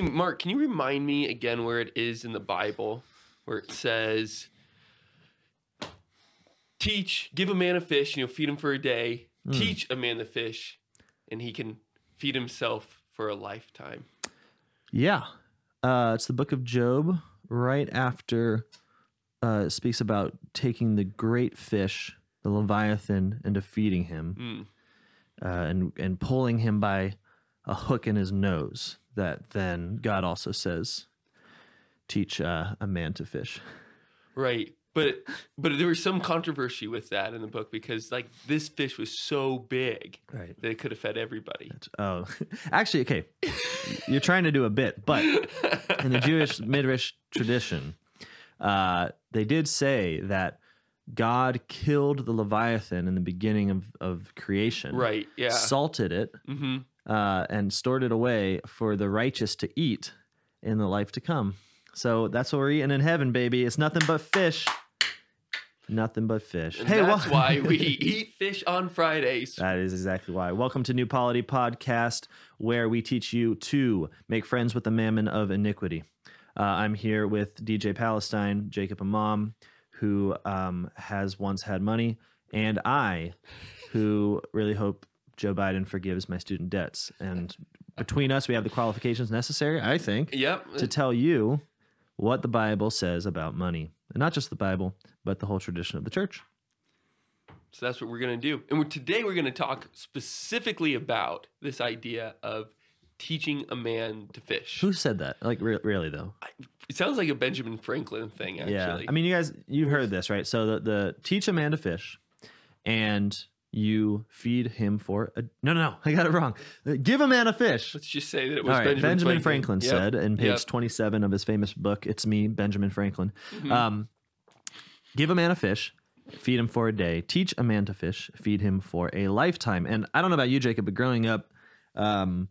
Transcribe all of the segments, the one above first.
Hey, Marc, can you remind me again where it is in the Bible where it says, teach, give a man a fish, and you'll feed him for a day, Mm. teach a man the fish, and he can feed himself for a lifetime. Yeah. Uh, it's the book of Job, right after uh, it speaks about taking the great fish, the Leviathan, and defeating him Mm. uh, and, and pulling him by a hook in his nose. That then God also says, teach uh, a man to fish. Right. But but there was some controversy with that in the book because like this fish was so big Right. that it could have fed everybody. Oh, actually, okay. You're trying to do a bit, but in the Jewish Midrash tradition, uh, they did say that God killed the Leviathan in the beginning of, of creation, right. Yeah. salted it, hmm uh, and stored it away for the righteous to eat in the life to come. So that's what we're eating in heaven, baby. It's nothing but fish. Nothing but fish. And hey, that's why we eat fish on Fridays. That is exactly why. Welcome to New Polity Podcast, where we teach you to make friends with the mammon of iniquity. Uh, I'm here with DJ Palestine, Jacob Imam, who um, has once had money, and I, who really hope Joe Biden forgives my student debts. And between us, we have the qualifications necessary, I think, Yep. to tell you what the Bible says about money. And not just the Bible, but the whole tradition of the church. So that's what we're going to do. And we're, today we're going to talk specifically about this idea of teaching a man to fish. Who said that? Like, re- really, though? It sounds like a Benjamin Franklin thing, actually. Yeah, I mean, you guys, you've heard this, right? So the the teach a man to fish, and you feed him for a no, no, no, I got it wrong. Give a man a fish. let's just say that it was right, Benjamin, Benjamin, Franklin, Yep. said in page Yep. 27 of his famous book, It's Me, Benjamin Franklin. Mhm. Um, give a man a fish, feed him for a day. Teach a man to fish, feed him for a lifetime. And I don't know about you, Jacob, but growing up, um,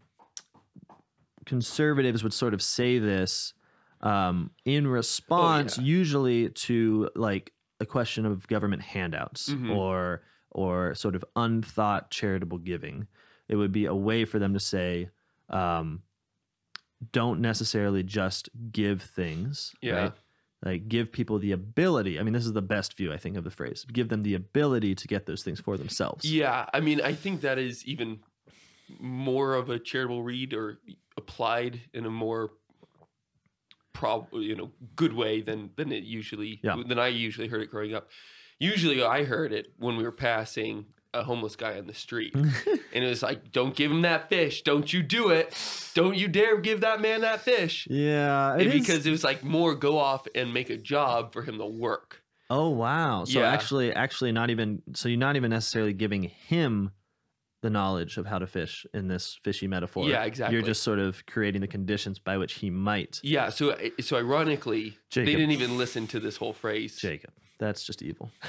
conservatives would sort of say this um, in response, Oh, yeah. usually to like a question of government handouts Mhm. or or sort of unthought charitable giving. It would be a way for them to say, um, don't necessarily just give things, Yeah. right? Like give people the ability. I mean, this is the best view I think of the phrase. Give them the ability to get those things for themselves. Yeah, I mean, I think that is even more of a charitable read or applied in a more prob you know good way than than it usually Yeah. than I usually heard it growing up. Usually, I heard it when we were passing a homeless guy on the street, and it was like, "Don't give him that fish! Don't you do it! Don't you dare give that man that fish!" yeah, it And is- because it was like more go off and make a job for him to work. Oh wow! So Yeah. actually, actually, not even so you're not even necessarily giving him the knowledge of how to fish in this fishy metaphor. Yeah, exactly. You're just sort of creating the conditions by which he might. Yeah, so so ironically, Jacob. they didn't even listen to this whole phrase. Jacob, that's just evil.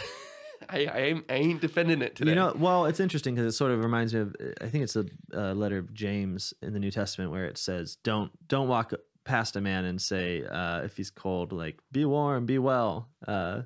I, I, ain't, I ain't defending it today. You know, well, it's interesting because it sort of reminds me of. I think it's a uh, letter of James in the New Testament where it says, "Don't don't walk past a man and say uh, if he's cold, like be warm, be well, uh,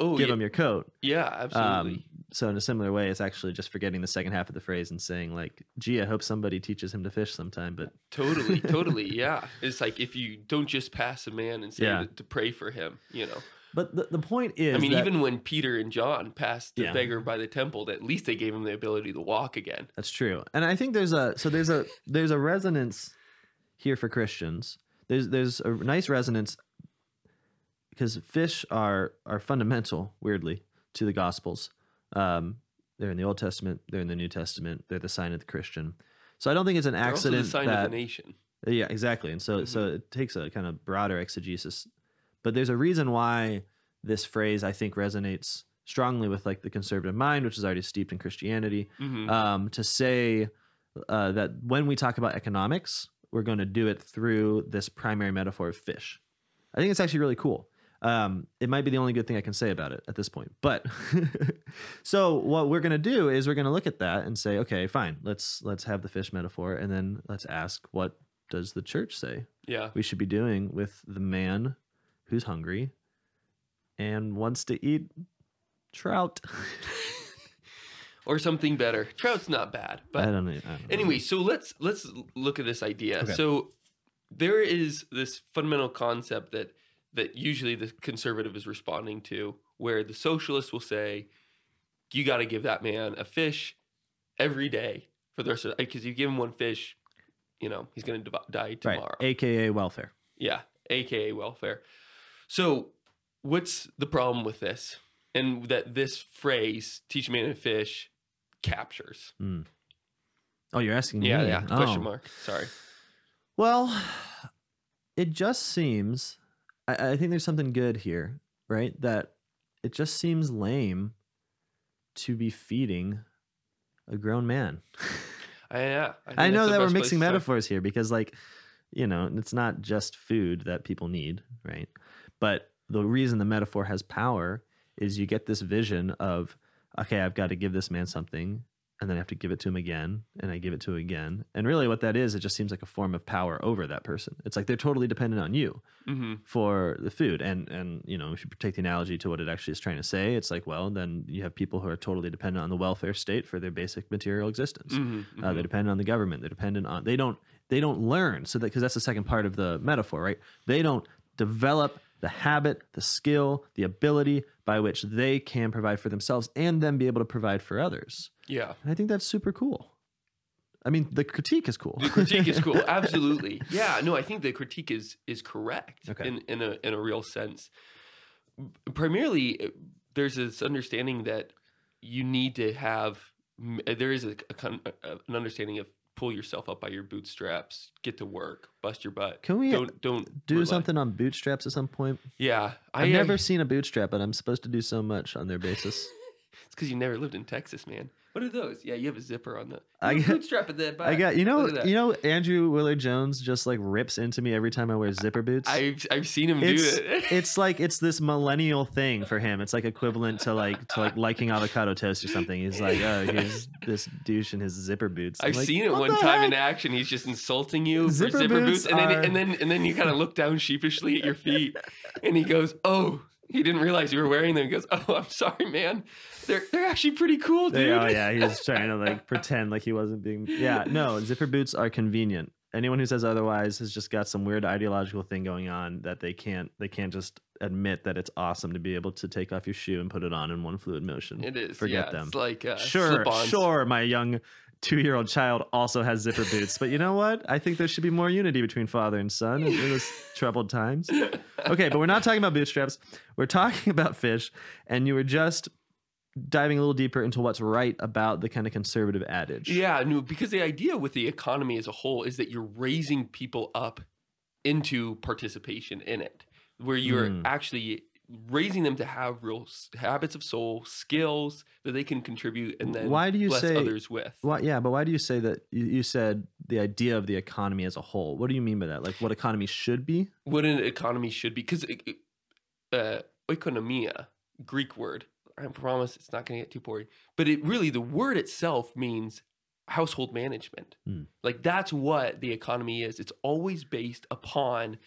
oh, give yeah, him your coat." yeah, absolutely. Um, so in a similar way, it's actually just forgetting the second half of the phrase and saying like, "Gee, I hope somebody teaches him to fish sometime." But totally, totally, yeah. It's like if you don't just pass a man and say Yeah. to, to pray for him, you know. but the, the point is, I mean, that- even when Peter and John passed the Yeah. beggar by the temple, at least they gave him the ability to walk again. That's true. And I think there's a so there's a there's a resonance here for Christians. There's there's a nice resonance because fish are are fundamental, weirdly, to the Gospels. Um, they're in the Old Testament, they're in the New Testament, they're the sign of the Christian. So I don't think it's an They're accident the sign that of the nation. yeah, exactly. And so so it takes a kind of broader exegesis. But there's a reason why this phrase I think resonates strongly with like the conservative mind, which is already steeped in Christianity Mhm. um, to say uh, that when we talk about economics, we're going to do it through this primary metaphor of fish. I think it's actually really cool. Um, it might be the only good thing I can say about it at this point. But so what we're going to do is we're going to look at that and say, okay, fine, let's let's have the fish metaphor, and then let's ask what does the church say yeah. we should be doing with the man who's hungry and wants to eat trout. Or something better. Trout's not bad, I but don't. I don't know. anyway, so let's let's look at this idea. Okay. So there is this fundamental concept that that usually the conservative is responding to, where the socialist will say, "You got to give that man a fish every day for the rest of because you give him one fish, you know he's going to die tomorrow." Right. AKA welfare. Yeah, aka welfare. So, what's the problem with this? And that this phrase "teach a man a fish" captures. Mm. Oh, you're asking Yeah, me? yeah. Question Oh. mark. Sorry. Well, it just seems. I, I think there's something good here, right? That it just seems lame to be feeding a grown man. I, yeah, think I know that we're mixing metaphors here because, like, you know, it's not just food that people need, right? But the reason the metaphor has power is you get this vision of, okay, I've got to give this man something, and then I have to give it to him again, and I give it to him again. And really, what that is, it just seems like a form of power over that person. It's like they're totally dependent on you Mhm. for the food. And and you know, if you take the analogy to what it actually is trying to say, it's like, well, then you have people who are totally dependent on the welfare state for their basic material existence. Mhm, Uh, mhm. they're dependent on the government. They're dependent on they don't they don't learn so that because that's the second part of the metaphor, right? They don't develop the habit, the skill, the ability by which they can provide for themselves and then be able to provide for others. Yeah. And I think that's super cool. I mean, the critique is cool. The critique is cool. Absolutely. Yeah. No, I think the critique is is correct Okay. in in a in a real sense. Primarily, uh, there's this understanding that you need to have. There is a, a an understanding of pull yourself up by your bootstraps, get to work, bust your butt. Can we don't don't Do rely- something on bootstraps at some point. Yeah, I, I've I- never seen a bootstrap, but I'm supposed to do so much on their basis. It's because you never lived in Texas, man. What are those? Yeah, you have a zipper on the. I You have a got- bootstrap at the back. I got you know that. you know Andrew Willard Jones just like rips into me every time I wear zipper boots. I've I've seen him it's do it. it's like it's this millennial thing for him. It's like equivalent to like to like liking avocado toast or something. He's like, oh, here's this douche in his zipper boots. I'm I've like, seen it one time in action. He's just insulting you Zipper for zipper boots boots, and then are- and then and then you kind of look down sheepishly at your feet, and he goes, "Oh, he didn't realize you were wearing them." He goes, "Oh, I'm sorry, man. They're they're actually pretty cool, dude." oh yeah, he's trying to like pretend like he wasn't being. Yeah, no, zipper boots are convenient. Anyone who says otherwise has just got some weird ideological thing going on that they can't they can't just admit that it's awesome to be able to take off your shoe and put it on in one fluid motion. It is. Forget yeah, them. It's like uh, sure, slip-ons. sure, my young two-year-old child also has zipper boots, but you know what? I think there should be more unity between father and son in, this troubled times. Okay, but we're not talking about bootstraps. We're talking about fish, and you were just diving a little deeper into what's right about the kind of conservative adage. Yeah, no, because the idea with the economy as a whole is that you're raising people up into participation in it, where you're Mm. actually raising them to have real s- habits of soul, skills that they can contribute, and then Why do you bless say- others with. Why, yeah, but why do you say that? You, you said the idea of the economy as a whole. What do you mean by that? Like what economy should be? What an economy should be, because uh, oikonomia, Greek word. I promise it's not going to get too boring, but it really the word itself means household management. Hmm. Like that's what the economy is. It's always based upon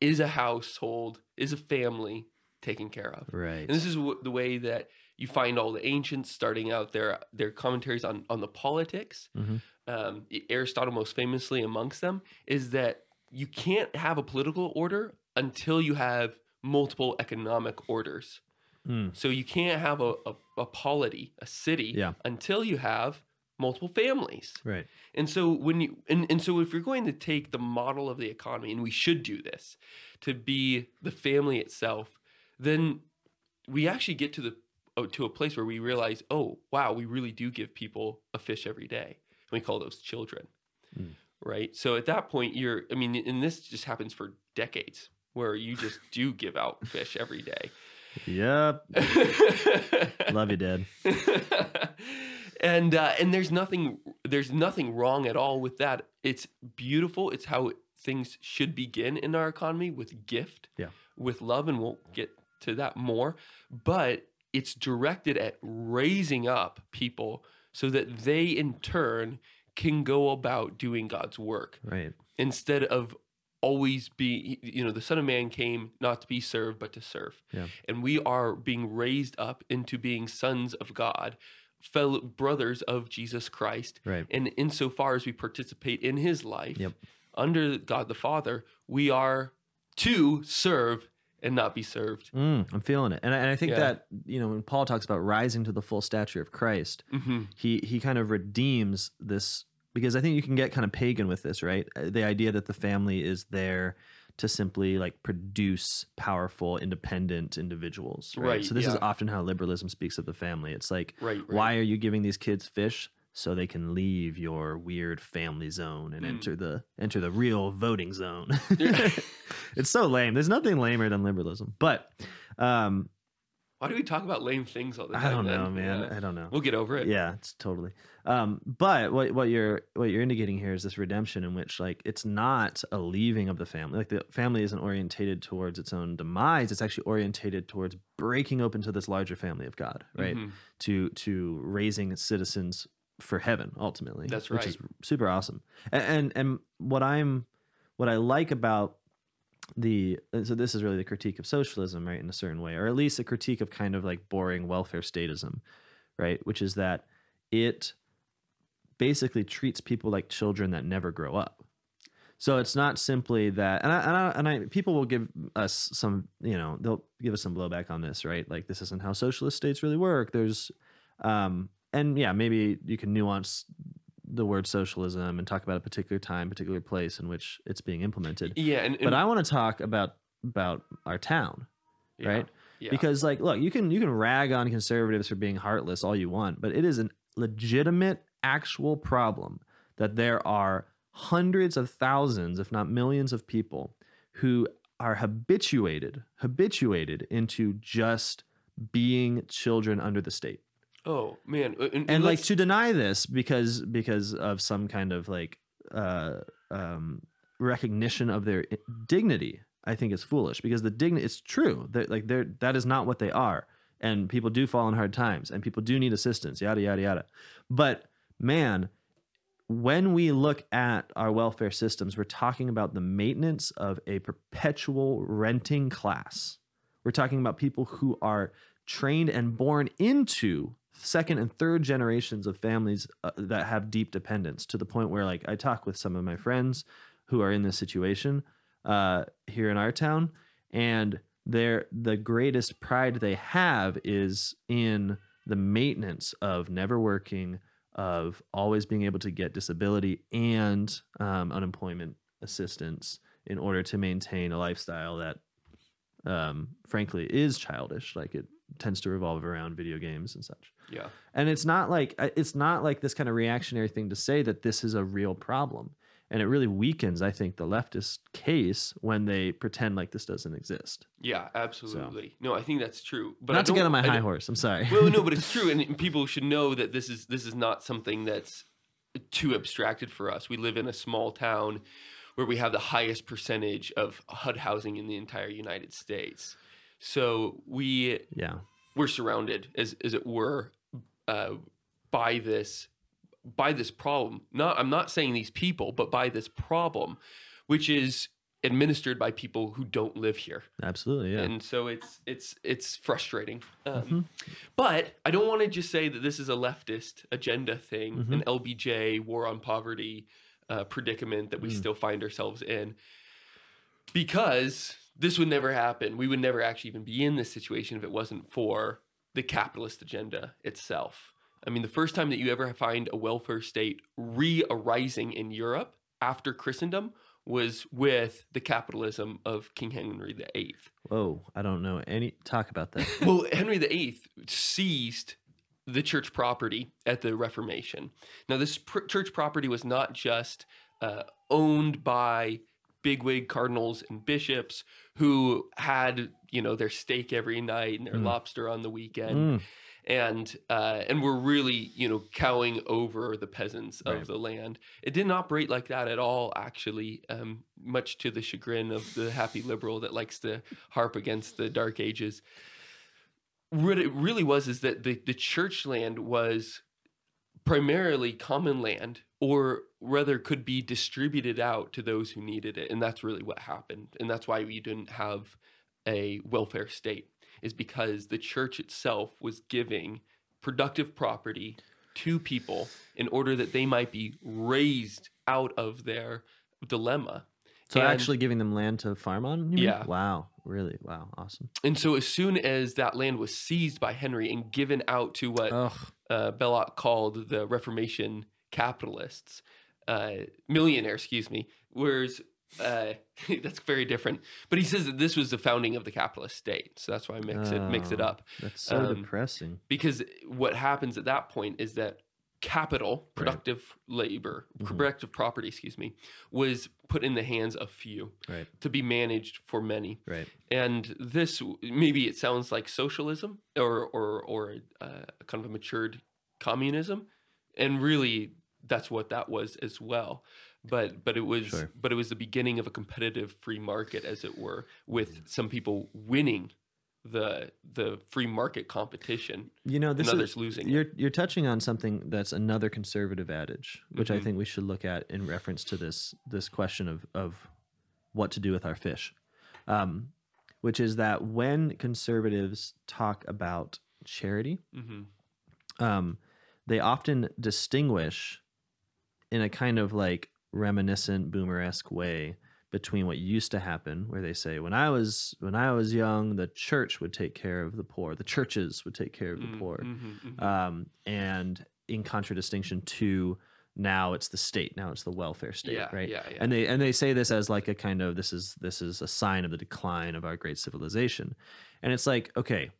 is a household, is a family taken care of. Right. And this is w- the way that you find all the ancients starting out their their commentaries on on the politics. Mhm. Um, Aristotle, most famously amongst them, is that you can't have a political order until you have multiple economic orders. Mm. So you can't have a, a, a polity, a city, Yeah. until you have multiple families. Right. And so when you and, and so if you're going to take the model of the economy, and we should do this, to be the family itself, then we actually get to the oh, to a place where we realize, oh wow, we really do give people a fish every day. And we call those children. Mm. Right. So at that point you're I mean, and this just happens for decades where you just do give out fish every day. Yep. Love you, Dad. and uh, and there's nothing there's nothing wrong at all with that. It's beautiful. It's how things should begin in our economy with gift, Yeah. with love, and we'll get to that more. But it's directed at raising up people so that they in turn can go about doing God's work Right. instead of always be you know the son of man came not to be served but to serve Yeah. and we are being raised up into being sons of god fellow brothers of jesus christ Right. and insofar as we participate in his life Yep. under God the Father, we are to serve and not be served. Mm, I'm feeling it, and I, and I think Yeah. that you know when Paul talks about rising to the full stature of Christ, hmm he he kind of redeems this because I think you can get kind of pagan with this, right? Uh, The idea that the family is there to simply like produce powerful, independent individuals, right? Right, so this is often how liberalism speaks of the family. It's like, Right, right. why are you giving these kids fish? So they can leave your weird family zone and Mm. enter the enter the real voting zone. Yeah. it's so lame. There's nothing lamer than liberalism, but um, Why do we talk about lame things all the time? I don't then? know, man. Yeah. I don't know. We'll get over it. Yeah, it's totally. Um, but what what you're what you're indicating here is this redemption in which like it's not a leaving of the family. Like the family isn't orientated towards its own demise. It's actually orientated towards breaking open to this larger family of God, right? Mhm. To to raising citizens for heaven ultimately. That's right. Which is super awesome. And, and and what I'm what I like about the so this is really the critique of socialism, right, in a certain way, or at least a critique of kind of like boring welfare statism, right, which is that it basically treats people like children that never grow up. So it's not simply that, and I, and I, and I, people will give us some, you know, they'll give us some blowback on this, right? Like this isn't how socialist states really work. There's, um, and yeah, maybe you can nuance the word socialism and talk about a particular time, particular place in which it's being implemented. Yeah, and, and But I want to talk about about our town, yeah, right? Yeah. because like look you can you can rag on conservatives for being heartless all you want but it is a legitimate actual problem that there are hundreds of thousands if not millions of people who are habituated habituated into just being children under the state oh man, and, and and like to deny this because because of some kind of like uh um recognition of their dignity i think is foolish because the dignity it's true. That like they're that is not what they are. And people do fall in hard times and people do need assistance yada yada yada. But man when we look at our welfare systems we're talking about the maintenance of a perpetual renting class. We're talking about people who are trained and born into second and third generations of families uh, that have deep dependence to the point where like i talk with some of my friends who are in this situation uh, here in our town and their the greatest pride they have is in the maintenance of never working of always being able to get disability and um, unemployment assistance in order to maintain a lifestyle that um, frankly is childish. Like it tends to revolve around video games and such yeah, and it's not like uh, it's not like this kind of reactionary thing to say that this is a real problem and it really weakens i think the leftist case when they pretend like this doesn't exist yeah, absolutely. No, I think that's true. But not to get on my high horse i'm sorry well, no, but it's true, and people should know that this is this is not something that's too abstracted for us. We live in a small town where we have the highest percentage of HUD housing in the entire United States. So we yeah we're surrounded, as as it were, uh, by this by this problem. Not I'm not saying these people, but by this problem, which is administered by people who don't live here absolutely yeah and so it's it's it's frustrating um, Mhm. but i don't want to just say that this is a leftist agenda thing Mhm. an lbj war on poverty uh, predicament that we Mm. still find ourselves in because this would never happen. We would never actually even be in this situation if it wasn't for the capitalist agenda itself. I mean the first time that you ever find a welfare state re-arising in europe after christendom was with the capitalism of king henry viii whoa i don't know any talk about that. Well, Henry VIII seized the church property at the Reformation. Now, this pr- church property was not just uh, owned by bigwig cardinals and bishops who had, you know, their steak every night and their Mm. lobster on the weekend, Mm, and uh, and were really, you know, cowing over the peasants of Right. the land. It didn't operate like that at all, actually. Um, much to the chagrin of the happy liberal that likes to harp against the Dark Ages what it really was is that the, the church land was primarily common land or rather could be distributed out to those who needed it and that's really what happened and that's why we didn't have a welfare state is because the church itself was giving productive property to people in order that they might be raised out of their dilemma. So And- actually giving them land to farm on? you mean? Yeah. Wow. Really? Wow. Awesome. And so as soon as that land was seized by Henry and given out to what uh, Belloc called the Reformation capitalists, uh, millionaire, excuse me. Whereas uh, that's very different. But he says that this was the founding of the capitalist state, so that's why I mix it mix it Oh. up. That's so Um, depressing. Because what happens at that point is that capital, productive labor, Mhm. productive property, excuse me, was put in the hands of few Right. to be managed for many. Right. And this maybe it sounds like socialism or or or uh, kind of a matured communism, and really that's what that was as well. But but it was Sure. but it was the beginning of a competitive free market, as it were, with some people winning the the free market competition You know, this is, losing. You're you're touching on something that's another conservative adage, which I Mhm. think we should look at in reference to this this question of of what to do with our fish, um, which is that when conservatives talk about charity, hmm um, they often distinguish in a kind of like reminiscent boomer-esque way between what used to happen where they say when i was when i was young the church would take care of the poor. The churches would take care of the poor. Mm-hmm, um, and in contradistinction to now it's the state. Now it's the welfare state yeah, right? yeah, yeah. and they and they say this as like a kind of this is this is a sign of the decline of our great civilization. And it's like okay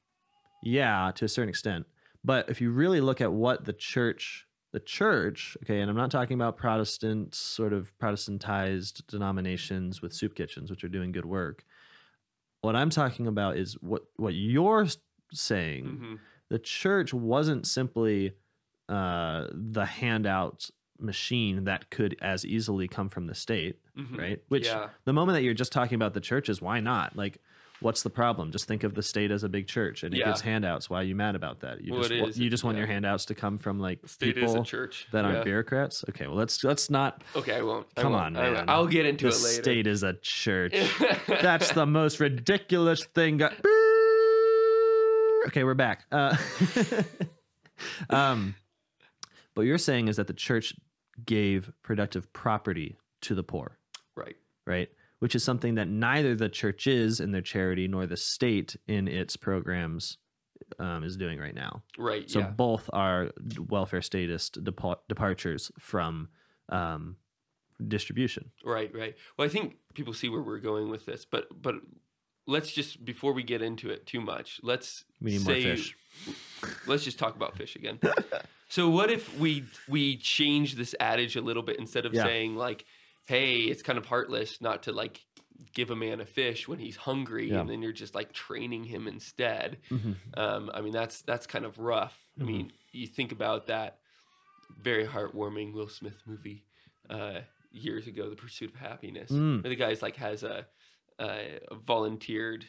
yeah to a certain extent. But if you really look at what the church the church okay and i'm not talking about protestant sort of protestantized denominations with soup kitchens which are doing good work what i'm talking about is what what you're saying Mhm. the church wasn't simply uh, the handout machine that could as easily come from the state, Mhm. right? Which yeah. the moment that you're just talking about the churches, why not? Like, what's the problem? Just think of the state as a big church and it Yeah. gives handouts. Why are you mad about that? You Well, just is, you just want yeah. your handouts to come from like The state is a people church that aren't yeah. bureaucrats. Okay, well let's let's not. Okay, I won't. I Come won't. on, I man. I'll get into the it later. state is a church. That's the most ridiculous thing. Okay, we're back. Uh, um, what you're saying is that the church gave productive property to the poor, right. right? Which is something that neither the church is in their charity nor the state in its programs um, is doing right now. Right. So yeah. both are welfare statist depa- departures from um, distribution. Right, right. Well, I think people see where we're going with this, but but let's just before we get into it too much, let's say. Let's just talk about fish again. so what if we we change this adage a little bit instead of Yeah. saying like, "Hey, it's kind of heartless not to like give a man a fish when he's hungry," Yeah. and then you're just like training him instead. Mhm. Um, I mean, that's that's kind of rough. I Mhm. mean, you think about that very heartwarming Will Smith movie uh, years ago, The Pursuit of Happiness. Mm. Where the guy's like has a, a volunteered,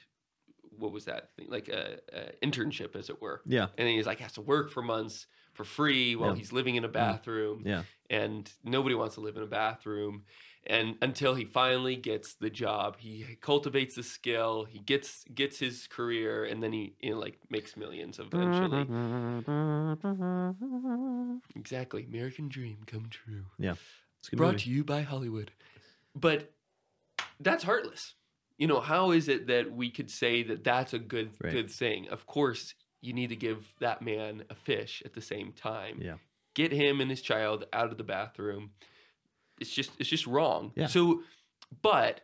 what was that thing? Like a, a internship, as it were. Yeah. And then he's like has to work for months for free while Yeah. He's living in a mm-hmm. bathroom. Yeah. And nobody wants to live in a bathroom. And until he finally gets the job, he cultivates the skill, he gets gets his career, and then he you know, like makes millions eventually. Exactly, American dream come true. It's good Brought movie. to you by Hollywood. But that's heartless. You know, how is it that we could say that that's a good Right. good thing? Of course, you need to give that man a fish at the same time. Yeah. Get him and his child out of the bathroom. It's just it's just wrong. Yeah. So but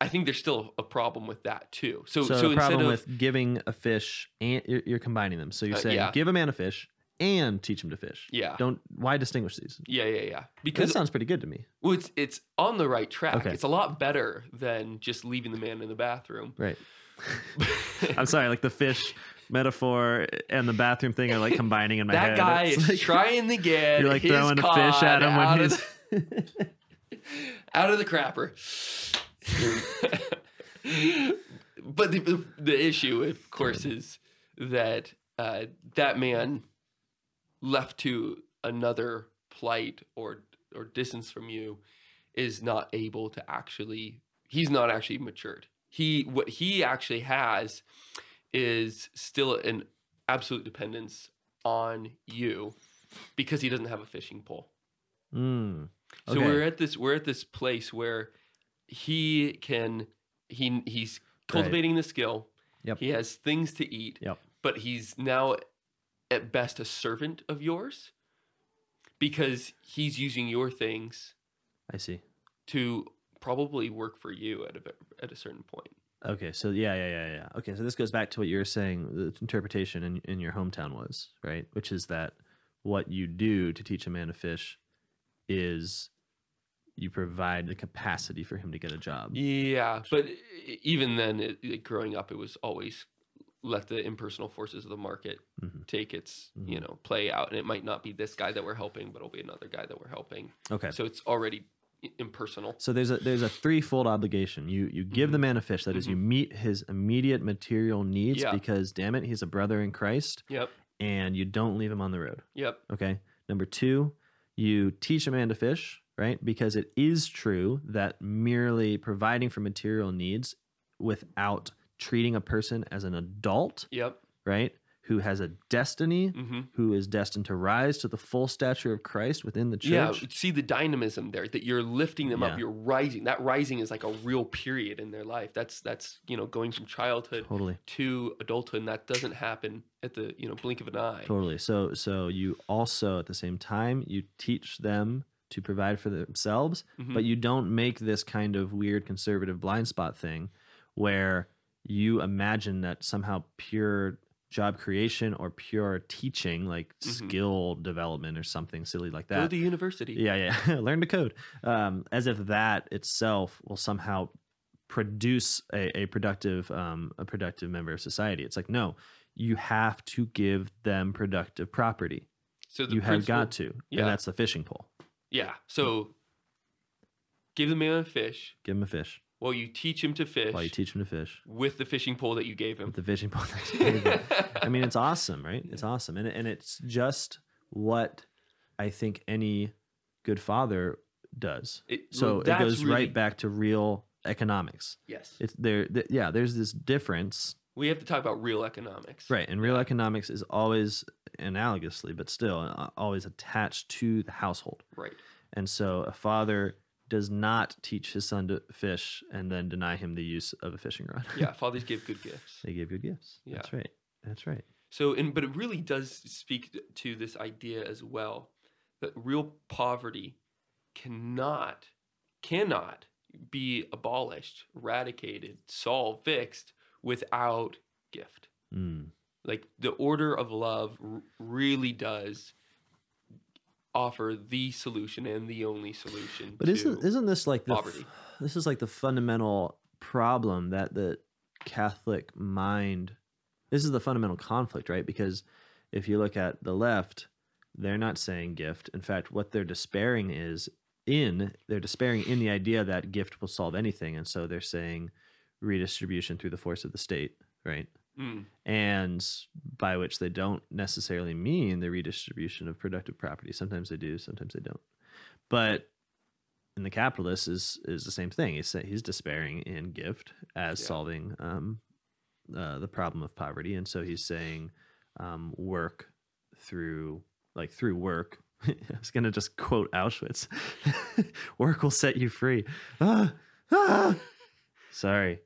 I think there's still a problem with that too. So So, so, the instead problem of with giving a fish and you're, you're combining them. So you're Uh, saying yeah. give a man a fish and teach him to fish. yeah. Don't why distinguish these? Yeah, yeah, yeah. Because That sounds pretty good to me. well, it's it's on the right track. Okay. It's a lot better than just leaving the man in the bathroom. Right. I'm sorry, like the fish metaphor and the bathroom thing are like combining in my that head. That guy It's is like- trying to get you're like throwing a fish at him when he's the- out of the crapper. but the, the the issue, of course, is that uh, that man left to another plight or or distance from you is not able to actually. He's not actually matured. He what he actually has is still an absolute dependence on you because he doesn't have a fishing pole. Mm, So we're at this we're at this place where he can he he's cultivating the skill. Yep. He has things to eat. Yep. But he's now at best a servant of yours because he's using your things I see. to probably work for you at a at a certain point. Okay, so yeah, yeah, yeah, yeah. Okay, so this goes back to what you were saying. The interpretation in in your hometown was right, which is that what you do to teach a man to fish is you provide the capacity for him to get a job. Yeah, but even then, it, it- growing up, it was always let the impersonal forces of the market Mhm. take its you Mhm. know play out, and it might not be this guy that we're helping, but it'll be another guy that we're helping. Okay, So it's already impersonal. So there's a there's a threefold obligation. You you give the man a fish. That is, you meet his immediate material needs Mm-hmm. Yeah. because damn it, he's a brother in Christ, Yep. and you don't leave him on the road. Yep. Okay. Number two, you teach a man to fish, right? Because it is true that merely providing for material needs without treating a person as an adult, Yep. right, who has a destiny, hmm who is destined to rise to the full stature of Christ within the Yeah. church. See the dynamism there that you're lifting them Yeah. up. You're rising. That rising is like a real period in their life. That's that's you know going from childhood Totally. to adulthood. And that doesn't happen at the you know blink of an eye. Totally. So so you also at the same time you teach them to provide for themselves, Mhm. but you don't make this kind of weird conservative blind spot thing where you imagine that somehow pure job creation or pure teaching like Mhm. skill development or something silly like that. Go to university. yeah, yeah. Learn to code. Um, as if that itself will somehow produce a, a productive um, a productive member of society. It's like no, you have to give them productive property. So You have got to, Yeah. and that's the fishing pole. Yeah. So give the man a fish Give him a fish while you teach him to fish while you teach him to fish with the fishing pole that you gave him. with the fishing pole. that you gave him. I mean, it's awesome, right? It's awesome, and and it's just what I think any good father does. It- So well, it goes really- right back to real economics. Yes. It's there. Th- yeah, there's this difference, We have to talk about real economics. right? And real economics is always analogously, but still uh, always attached to the household. Right. And so a father does not teach his son to fish and then deny him the use of a fishing rod. Yeah. Fathers give good gifts. they give good gifts. Yeah. That's right. That's right. So, and but it really does speak to this idea as well that real poverty cannot cannot be abolished, eradicated, solved, fixed without gift. Mm. Like the order of love r- really does offer the solution and the only solution. But isn't isn't this like the f- poverty. this is like the fundamental problem that the Catholic mind this is the fundamental conflict, right? Because if you look at the left, they're not saying gift. In fact, what they're despairing is in they're despairing in the idea that gift will solve anything, and so they're saying redistribution through the force of the state, right? Mm, and by which they don't necessarily mean the redistribution of productive property. Sometimes they do, sometimes they don't. But in the capitalist is is the same thing. He's he's despairing in gift as Yeah. solving um, uh, the problem of poverty, and so he's saying um, work through like through work. I was gonna just quote Auschwitz. work will set you free. Ah, ah. Sorry.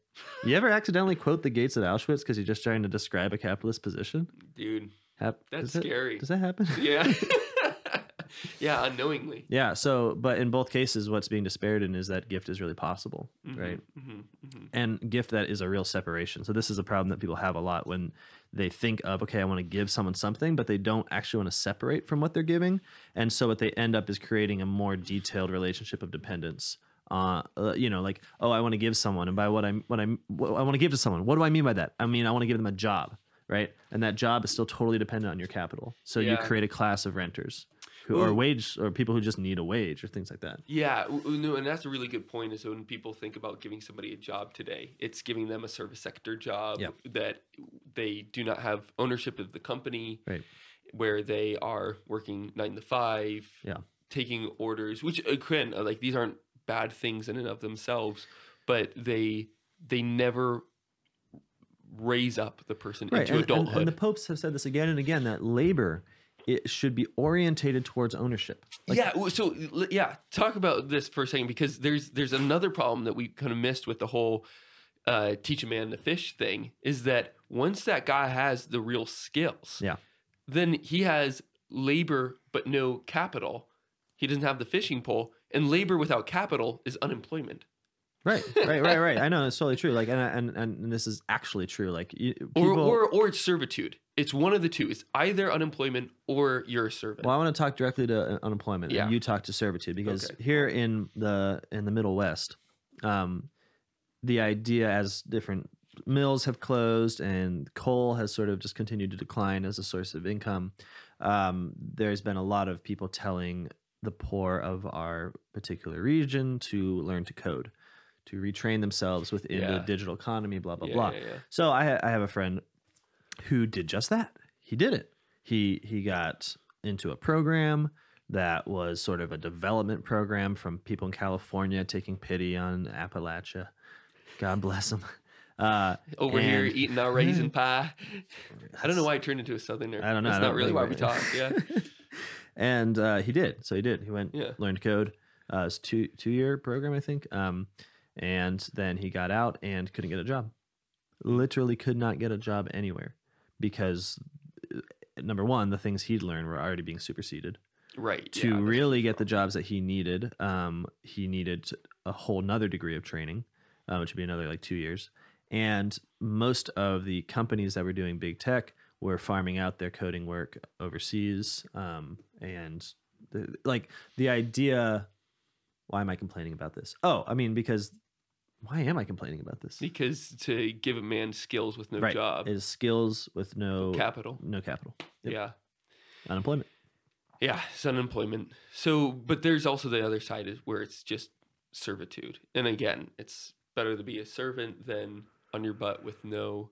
You ever accidentally quote the gates at Auschwitz because you're just trying to describe a capitalist position? dude, Hap- that's does that- scary. does that happen? yeah. yeah, unknowingly. yeah. So, but in both cases, what's being despaired in is that gift is really possible, Mhm, right? mhm, mhm. And gift that is a real separation. So this is a problem that people have a lot when they think of, okay, I want to give someone something, but they don't actually want to separate from what they're giving. And so what they end up is creating a more detailed relationship of dependence. Uh, uh, you know, like, oh, I want to give someone, and by what I'm, what I'm, what I want to give to someone. What do I mean by that? I mean, I want to give them a job, right? And that job is still totally dependent on your capital. So you create a class of renters who Ooh. are wage or people who just need a wage or things like that. Yeah, no, and that's a really good point. Is when people think about giving somebody a job today, it's giving them a service sector job Yep. that they do not have ownership of the company, Right. where they are working nine to five, Yeah. taking orders. Which again, like these aren't bad things in and of themselves, but they they never raise up the person into and, and- adulthood. And, the popes have said this again and again that labor it should be orientated towards ownership. Like, yeah. So yeah, talk about this for a second because there's there's another problem that we kind of missed with the whole uh, teach a man to fish thing is that once that guy has the real skills, Yeah. then he has labor but no capital. He doesn't have the fishing pole, and labor without capital is unemployment. Right, right, right, right. I know it's totally true. Like, and and and this is actually true. Like, you, Or, or or it's servitude. It's one of the two. It's either unemployment or you're a servant. well, I want to talk directly to uh, unemployment, Yeah. and you talk to servitude because Okay. here in the in the Middle West, um, the idea as different mills have closed and coal has sort of just continued to decline as a source of income. Um, there's been a lot of people telling the poor of our particular region to learn to code, to retrain themselves within the digital economy. Blah blah yeah, blah. yeah, yeah. So I, I have a friend who did just that. He did it. He he got into a program that was sort of a development program from people in California taking pity on Appalachia. God bless them. Uh, Over here eating our raisin pie. I don't know why I turned into a southerner. I don't know. That's not really why we talk. Yeah. and uh, he did. So he did. He went, Yeah. learned code. Uh, it's two two year program, I think. Um, and then he got out and couldn't get a job. Literally could not get a job anywhere because uh, number one, the things he'd learned were already being superseded. Right. To yeah. really get the jobs that he needed, um, he needed a whole nother degree of training, uh, which would be another like two years. And most of the companies that were doing big tech were farming out their coding work overseas. Um, and the, like the idea, why am I complaining about this? Oh, I mean, because why am I complaining about this? Because to give a man skills with no right. job, It is skills with no capital. no capital. Yep. Yeah. Unemployment. Yeah, it's unemployment. So, but there's also the other side is where it's just servitude. And again, it's better to be a servant than on your butt with no,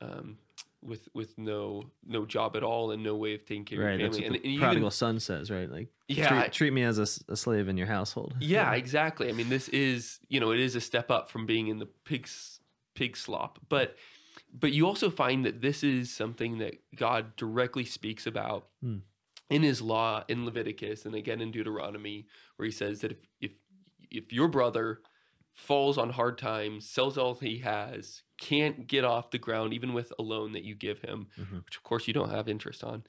um, with with no no job at all and no way of taking care Right. of your family. And, the and prodigal even, son says, right? Like, yeah, treat, treat me as a slave in your household. yeah, exactly. I mean, this is you know it is a step up from being in the pig's pig slop, but but you also find that this is something that God directly speaks about Hmm. in His law in Leviticus and again in Deuteronomy, where He says that if if if your brother falls on hard times, sells all he has, can't get off the ground even with a loan that you give him, Mhm. which of course you don't have interest on,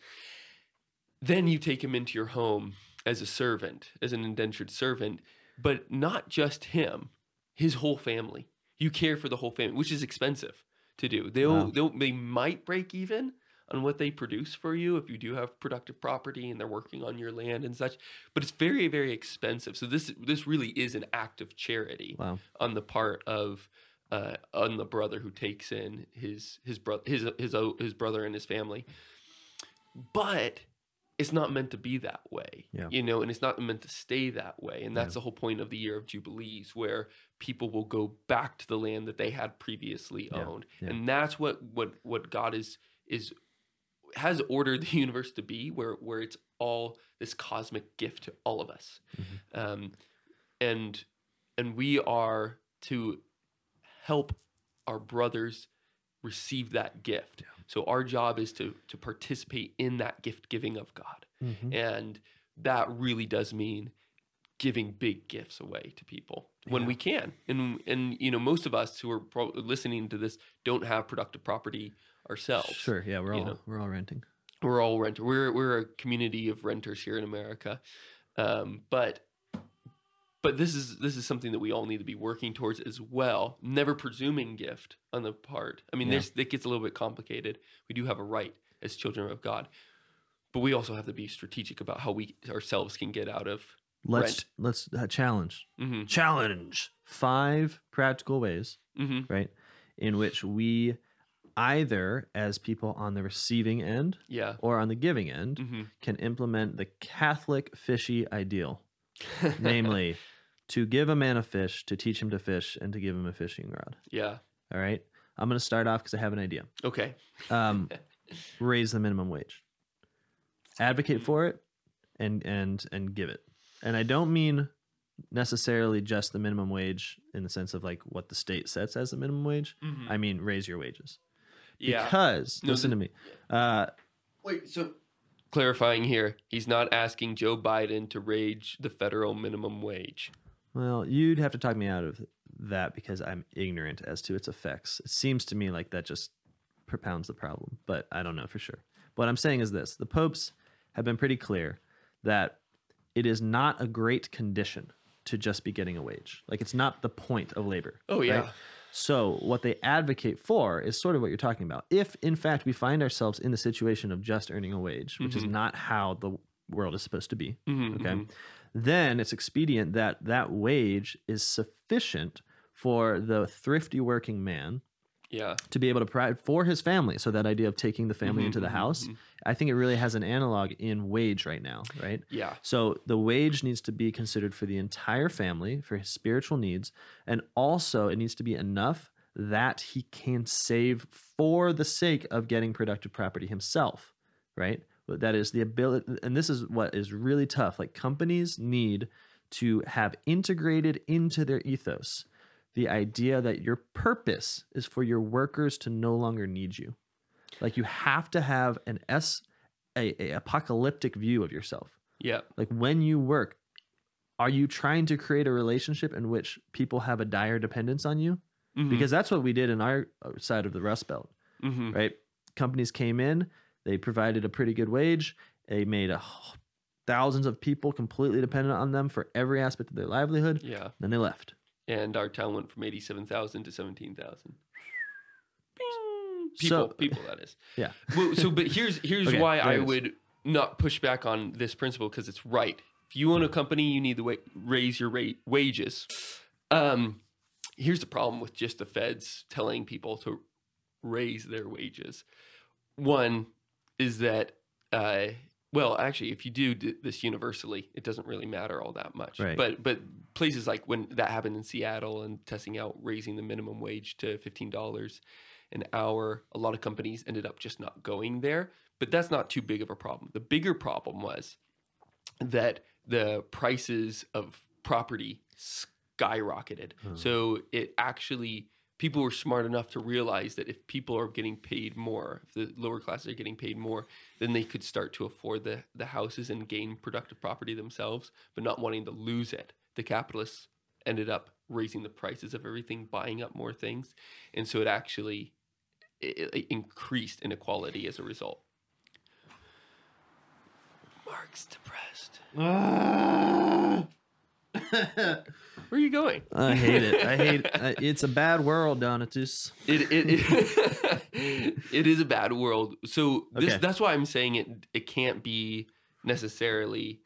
then you take him into your home as a servant, as an indentured servant, but not just him, his whole family. You care for the whole family, which is expensive to do. They'll, Wow. they'll they might break even on what they produce for you if you do have productive property and they're working on your land and such, but it's very very expensive. So this this really is an act of charity Wow. on the part of uh, on the brother who takes in his his brother his his his brother and his family. But it's not meant to be that way, Yeah. you know, and it's not meant to stay that way. And that's the whole point of the year of jubilees, where people will go back to the land that they had previously Yeah, owned, yeah. and that's what what what God is is has ordered the universe to be, where where it's all this cosmic gift to all of us, Mm-hmm. um, and and we are to help our brothers receive that gift. So our job is to to participate in that gift giving of God. Mhm. And that really does mean giving big gifts away to people when Yeah. we can. And and you know most of us who are pro- listening to this don't have productive property ourselves. Sure. Yeah, we're all know. we're all renting. We're all renter. We're we're a community of renters here in America. Um, but but this is this is something that we all need to be working towards as well. Never presuming gift on the part. I mean, Yeah. there's it gets a little bit complicated. We do have a right as children of God, but we also have to be strategic about how we ourselves can get out of. Let's let's uh, challenge hmm challenge five practical ways, hmm right, in which we either as people on the receiving end Yeah. or on the giving end hmm can implement the Catholic fishy ideal, namely to give a man a fish, to teach him to fish, and to give him a fishing rod. yeah. All right. I'm going to start off because I have an idea. Okay. Um, raise the minimum wage. Advocate for it, and and and give it. And I don't mean necessarily just the minimum wage in the sense of like what the state sets as the minimum wage. Mhm. I mean raise your wages Yeah. because No, listen to me. Uh, Wait. So clarifying here, he's not asking Joe Biden to raise the federal minimum wage. Well, you'd have to talk me out of that because I'm ignorant as to its effects. It seems to me like that just propounds the problem, but I don't know for sure. What I'm saying is this the popes have been pretty clear that it is not a great condition to just be getting a wage. Like, it's not the point of labor. Oh, yeah. right? So, what they advocate for is sort of what you're talking about. If, in fact, we find ourselves in the situation of just earning a wage, which is not how the world is supposed to be, Mhm, okay, mhm. then it's expedient that that wage is sufficient for the thrifty working man Yeah. to be able to provide for his family. So that idea of taking the family Mhm, into the mhm, house, mhm. I think it really has an analog in wage right now, right? Yeah. So the wage needs to be considered for the entire family, for his spiritual needs, and also it needs to be enough that he can save for the sake of getting productive property himself, right? That is the ability, and this is what is really tough. Like companies need to have integrated into their ethos the idea that your purpose is for your workers to no longer need you. Like you have to have an s a, a apocalyptic view of yourself. Yeah. Like when you work, are you trying to create a relationship in which people have a dire dependence on you? Mhm. Because that's what we did in our uh, side of the Rust Belt, Mhm. right? Companies came in, they provided a pretty good wage, they made a, thousands of people completely dependent on them for every aspect of their livelihood. Yeah. Then they left. And our town went from 87,000 to 17,000. People, So- people that is. Yeah. Well, so but here's here's Okay, why I it is. would not push back on this principle because it's right. If you own a company, you need to wa- raise your rate wages. Um, here's the problem with just the feds telling people to raise their wages. One is that, uh, well, actually, if you do d- this universally, it doesn't really matter all that much. Right. But but places like when that happened in Seattle and testing out raising the minimum wage to fifteen dollars an hour, a lot of companies ended up just not going there. But that's not too big of a problem. The bigger problem was that the prices of property skyrocketed. Oh. So it actually people were smart enough to realize that if people are getting paid more, if the lower classes are getting paid more, then they could start to afford the the houses and gain productive property themselves, but not wanting to lose it. The capitalists ended up raising the prices of everything, buying up more things, and so it actually it, it increased inequality as a result. Marc's depressed. Ah! Where are you going? I hate it. I hate uh, it's a bad world, Donatus. It it, it, it is a bad world. So this Okay. that's why I'm saying it it can't be necessarily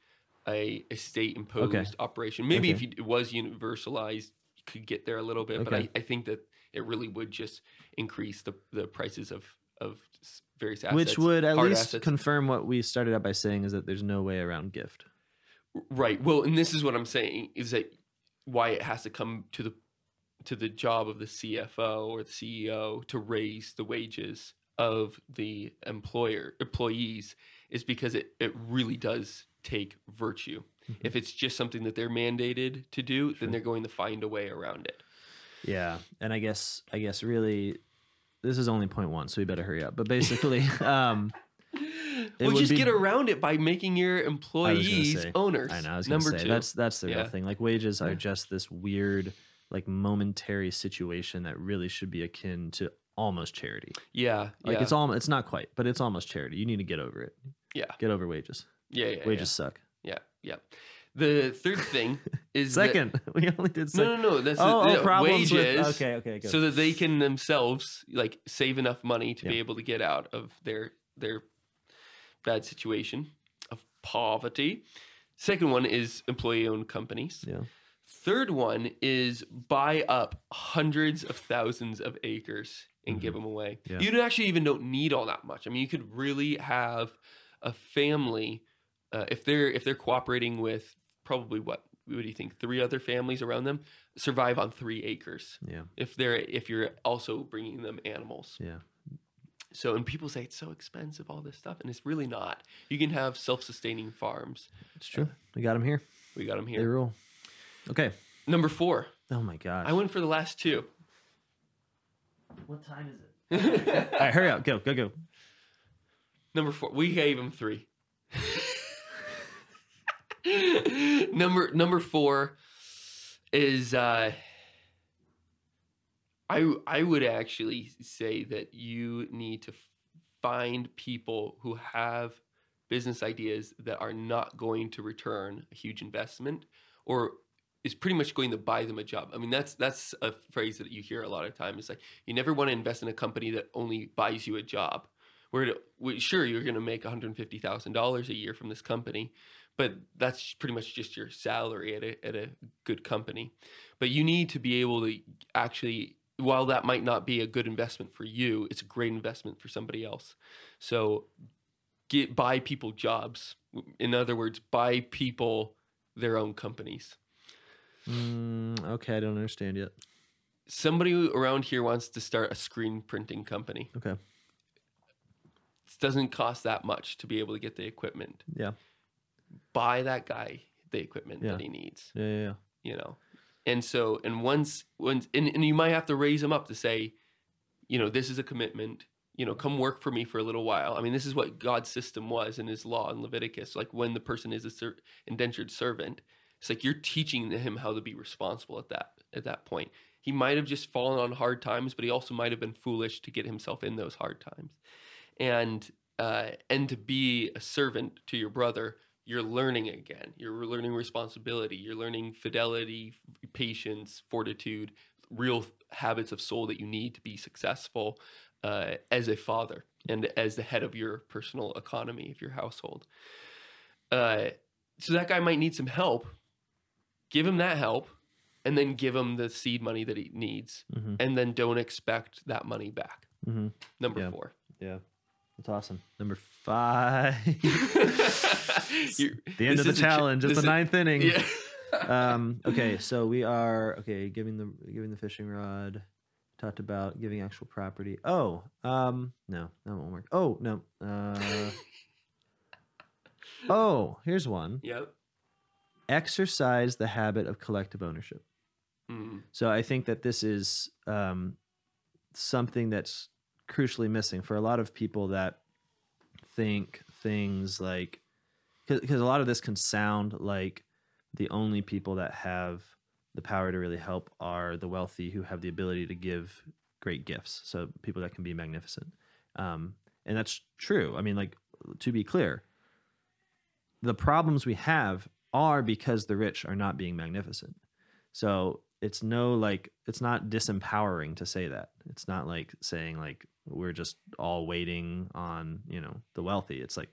a, a state imposed Okay. operation. Maybe if Okay. you, it was universalized, you could get there a little bit. But I, I think that it really would just increase the, the prices of of s- various assets. Which would at least assets. confirm what we started out by saying is that there's no way around gift. Right. Well, and this is what I'm saying is that why it has to come to the to the job of the CFO or the CEO to raise the wages of the employer employees is because it, it really does take virtue. If it's just something that they're mandated to do, Sure. then they're going to find a way around it. Yeah, and I guess I guess really this is only point one, so we better hurry up. But basically, um, well, would just be- get around it by making your employees say. owners. I know I was Number say two. that's that's the Yeah. real thing. Like wages are just this weird, like momentary situation that really should be akin to almost charity. yeah, Like yeah, it's all it's not quite, but it's almost charity. You need to get over it. yeah, Get over wages. yeah, yeah, wages suck. yeah, yeah. The third thing is that- Second, we only did No, second. no, no. That's oh, oh, the, oh, yeah, problems wages. with okay, okay, go. so that they can themselves like save enough money to be able to get out of their their bad situation of poverty. Second one is employee owned companies. yeah, Third one is buy up hundreds of thousands of acres and give them away. Mm-hmm. Yeah. You don't actually even don't need all that much. I mean, you could really have a family uh, if they're if they're cooperating with probably what what do you think three other families around them survive on three acres yeah, if they're if you're also bringing them animals yeah. So and people say it's so expensive all this stuff and it's really not you can have self-sustaining farms It's true. We got them here. we got them here. They here rule. Okay. number four Oh my gosh. i went for the last two What time is it? All right, hurry up. Go, go, go. number four we gave them three number number four is uh, I I would actually say that you need to find people who have business ideas that are not going to return a huge investment or is pretty much going to buy them a job. I mean, that's that's a phrase that you hear a lot of times. It's like you never want to invest in a company that only buys you a job. Where sure you're going to make one hundred fifty thousand dollars a year from this company, but that's pretty much just your salary at a at a good company. But you need to be able to actually while that might not be a good investment for you, it's a great investment for somebody else. So get buy people jobs. In other words, buy people their own companies. Mm, okay, I don't understand yet. Somebody around here wants to start a screen printing company. Okay. It doesn't cost that much to be able to get the equipment. Yeah. Buy that guy the equipment Yeah. that he needs. Yeah, yeah, yeah. you know and so and once once and, and you might have to raise them up to say you know this is a commitment you know come work for me for a little while. I mean this is what god's system was in his law in leviticus like when the person is a ser- indentured servant it's like you're teaching him how to be responsible at that at that point. He might have just fallen on hard times but he also might have been foolish to get himself in those hard times. And uh, and to be a servant to your brother you're learning again. You're learning responsibility. You're learning fidelity, patience, fortitude, real habits of soul that you need to be successful uh, as a father and as the head of your personal economy of your household. Uh, so that guy might need some help. Give him that help, and then give him the seed money that he needs, Mm-hmm. and then don't expect that money back. Mm-hmm. Number Yeah. four. Yeah. That's awesome. Number five. The end of the a ch- challenge. It's this the is- ninth inning. Yeah. um, okay, so we are okay. Giving the giving the fishing rod. Talked about giving actual property. Oh, um, no, that won't work. Oh no. Uh, oh, here's one. Yep. Exercise the habit of collective ownership. Mm. So I think that this is um, something that's crucially missing for a lot of people that think things like because a lot of this can sound like the only people that have the power to really help are the wealthy who have the ability to give great gifts. So people that can be magnificent, um, and that's true. I mean, like to be clear, the problems we have are because the rich are not being magnificent. So it's no like it's not disempowering to say that. It's not like saying like we're just all waiting on, you know, the wealthy. It's like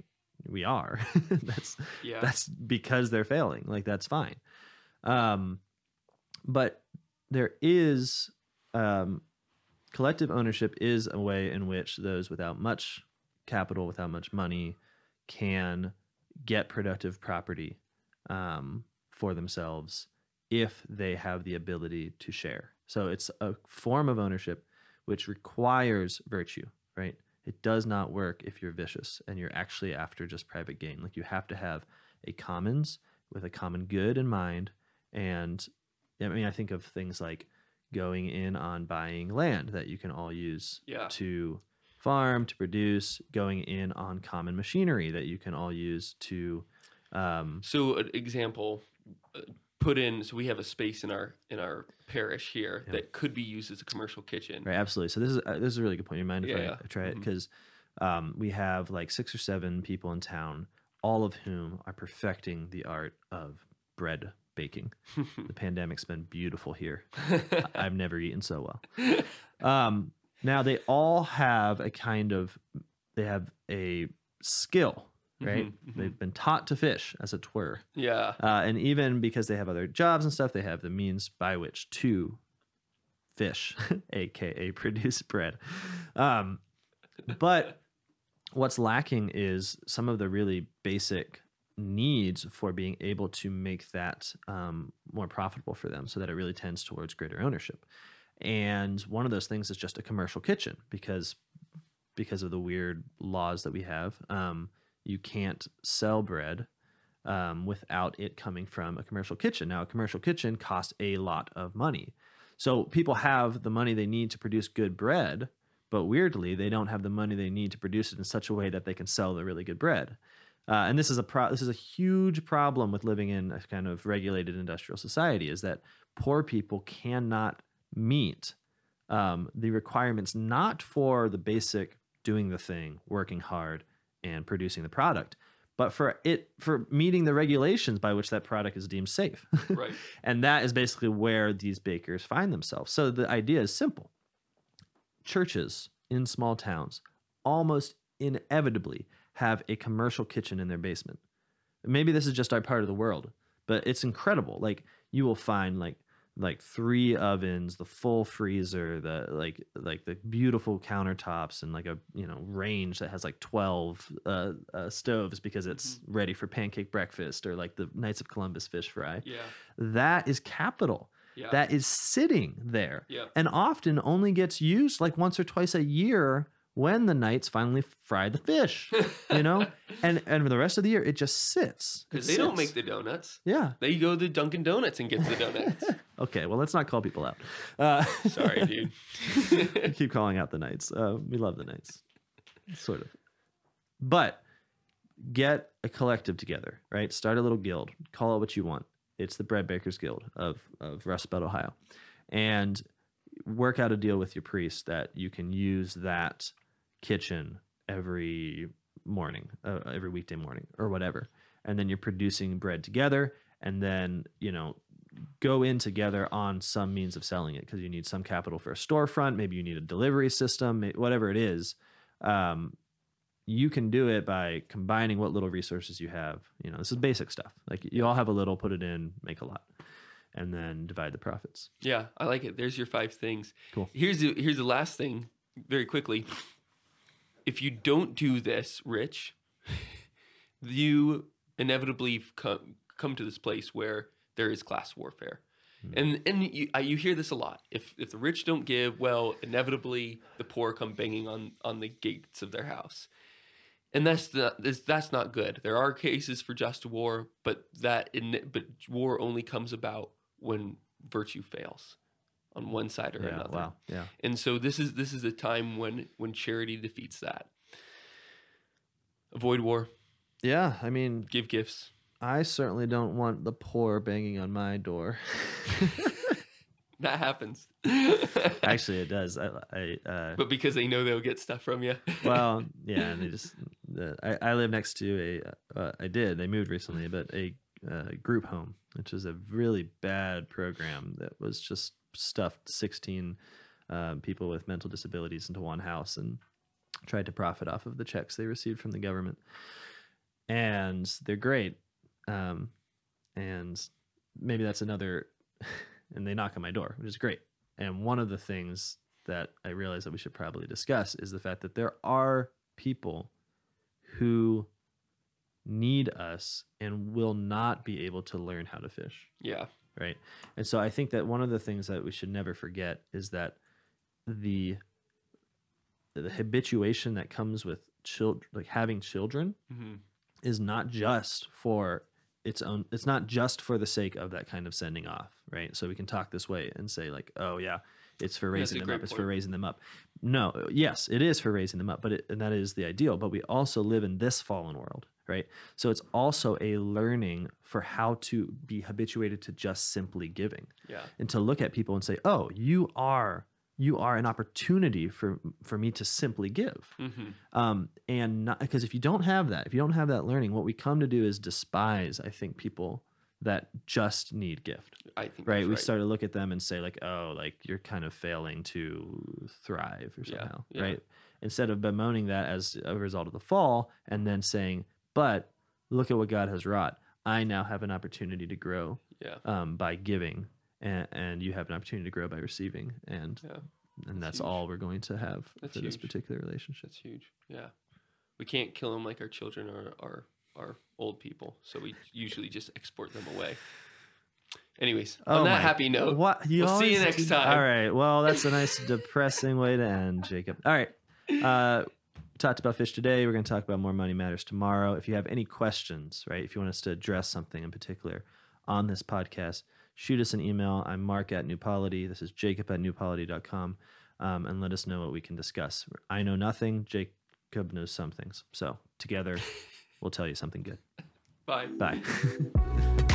we are. that's Yeah. that's because they're failing. Like that's fine. Um but there is um collective ownership is a way in which those without much capital, without much money can get productive property um, for themselves if they have the ability to share. So it's a form of ownership which requires virtue, right? It does not work if you're vicious and you're actually after just private gain. Like you have to have a commons with a common good in mind. And I mean, I think of things like going in on buying land that you can all use Yeah. to farm, to produce, going in on common machinery that you can all use to um, So an example, uh, put in. So we have a space in our in our parish here Yeah. that could be used as a commercial kitchen. Right, absolutely. So this is uh, this is a really good point. You mind if Yeah, I try it? Because um, we have like six or seven people in town, all of whom are perfecting the art of bread baking. the pandemic's been beautiful here. I've never eaten so well. Um, now they all have a kind of they have a skill, right? Mhm, mhm. They've been taught to fish, as it were. yeah. Uh, and even because they have other jobs and stuff, they have the means by which to fish, aka produce bread. Um, but what's lacking is some of the really basic needs for being able to make that um, more profitable for them so that it really tends towards greater ownership. And one of those things is just a commercial kitchen because because of the weird laws that we have. Um, you can't sell bread um, without it coming from a commercial kitchen. Now, a commercial kitchen costs a lot of money. So people have the money they need to produce good bread, but weirdly, they don't have the money they need to produce it in such a way that they can sell the really good bread. Uh, and this is a pro- this is a huge problem with living in a kind of regulated industrial society is that poor people cannot meet um, the requirements not for the basic doing the thing, working hard, and producing the product, but for it for meeting the regulations by which that product is deemed safe. Right. and that is basically where these bakers find themselves. So the idea is simple. Churches in small towns almost inevitably have a commercial kitchen in their basement. Maybe this is just our part of the world, but it's incredible. Like you will find like like three ovens, the full freezer, the like like the beautiful countertops, and like a you know range that has like twelve uh, uh, stoves because it's ready for pancake breakfast or like the Knights of Columbus fish fry. Yeah. That is capital. Yeah. That is sitting there yeah. and often only gets used like once or twice a year when the knights finally fry the fish, you know? and and for the rest of the year it just sits. Because they don't make the donuts. Yeah. They go to Dunkin' Donuts and get the donuts. Okay, well let's not call people out. Uh, Sorry, dude. keep calling out the knights. Uh, we love the knights, sort of. But get a collective together, right? Start a little guild. Call it what you want. It's the Bread Bakers Guild of of Rust Belt, Ohio, and work out a deal with your priest that you can use that kitchen every morning, uh, every weekday morning, or whatever, and then you're producing bread together, and then you know go in together on some means of selling it because you need some capital for a storefront. Maybe you need a delivery system, whatever it is. Um, you can do it by combining what little resources you have. You know, this is basic stuff. Like you all have a little, put it in, make a lot, and then divide the profits. yeah, I like it. There's your five things. Cool. Here's the here's the last thing, very quickly. If you don't do this, Rich, you inevitably come come to this place where there is class warfare. Hmm. And and you, I, you hear this a lot. If if the rich don't give, well, inevitably the poor come banging on on the gates of their house, and that's not that's, that's not good. There are cases for just war, but that in, but war only comes about when virtue fails on one side or Yeah. another. Wow. Yeah. And so this is this is a time when when charity defeats that. Avoid war, Yeah. I mean, give gifts. I certainly don't want the poor banging on my door. That happens. Actually, it does. I, I uh, but because they know they'll get stuff from you. well, yeah, and they just. Uh, I, I live next to a. Uh, I did. They moved recently, but a uh, group home, which is a really bad program that was just stuffed sixteen um, people with mental disabilities into one house and tried to profit off of the checks they received from the government. And they're great, um, and maybe that's another. and they knock on my door, which is great. And one of the things that I realize that we should probably discuss is the fact that there are people who need us and will not be able to learn how to fish, yeah. Right? And so I think that one of the things that we should never forget is that the the habituation that comes with children like having children hmm is not just for its own it's not just for the sake of that kind of sending off right so we can talk this way and say like oh yeah it's for raising them up. it's for raising them up. No yes it is for raising them up but it, and that is the ideal but we also live in this fallen world right? So it's also a learning for how to be habituated to just simply giving. Yeah. and to look at people and say oh you are you are an opportunity for for me to simply give. Hmm um, and not because if you don't have that, if you don't have that learning, what we come to do is despise. I think people that just need gift, I think right? that's We start to look at them and say like, oh, like you're kind of failing to thrive or Yeah, somehow, yeah. right? Instead of bemoaning that as a result of the fall, and then saying, but look at what God has wrought. I now have an opportunity to grow Yeah. um, by giving, and, and you have an opportunity to grow by receiving, and Yeah. and that's huge. all we're going to have That's for this particular relationship. That's huge. Yeah. We can't kill them like our children are our, our old people. So we usually just export them away. Anyways, on that Oh happy note, What you we'll see you next time. All right. Well, that's a nice depressing way to end, Jacob. All right. Uh, talked about fish today. We're going to talk about more money matters tomorrow. If you have any questions, right? If you want us to address something in particular on this podcast, shoot us an email. I'm Marc at New Polity. This is Jacob at newpolity.com. Um, and let us know what we can discuss. I know nothing. Jacob knows some things. So together we'll tell you something good. Bye. Bye.